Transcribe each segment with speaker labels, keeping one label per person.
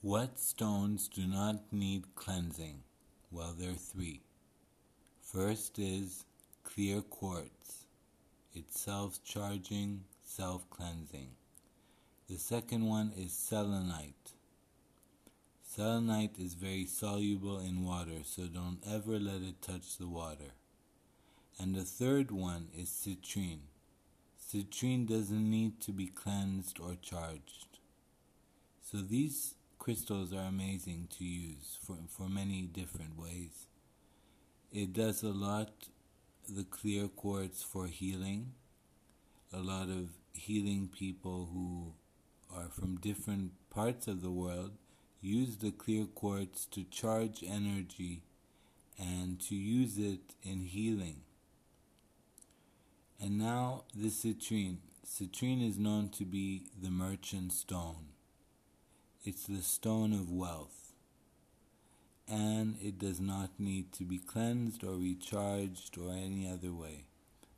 Speaker 1: What stones do not need cleansing? Well, there are three. First is clear quartz, it's self charging, self cleansing. The second one is selenite. Selenite is very soluble in water, so don't ever let it touch the water. And the third one is citrine. Citrine doesn't need to be cleansed or charged. So these crystals are amazing to use for, for many different ways. It does a lot, the clear quartz for healing. A lot of healing people who are from different parts of the world use the clear quartz to charge energy and to use it in healing. And now the citrine. Citrine is known to be the merchant stone. It's the stone of wealth. And it does not need to be cleansed or recharged or any other way.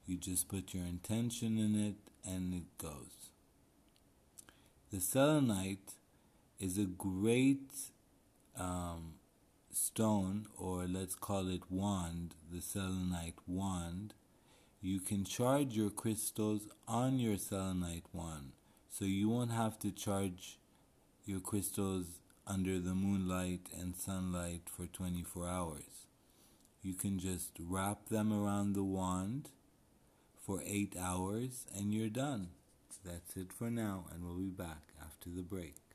Speaker 1: You just put your intention in it and it goes. The selenite is a great um, stone, or let's call it wand, the selenite wand. You can charge your crystals on your selenite wand, so you won't have to charge your crystals under the moonlight and sunlight for 24 hours. You can just wrap them around the wand for 8 hours and you're done. That's it for now, and we'll be back after the break.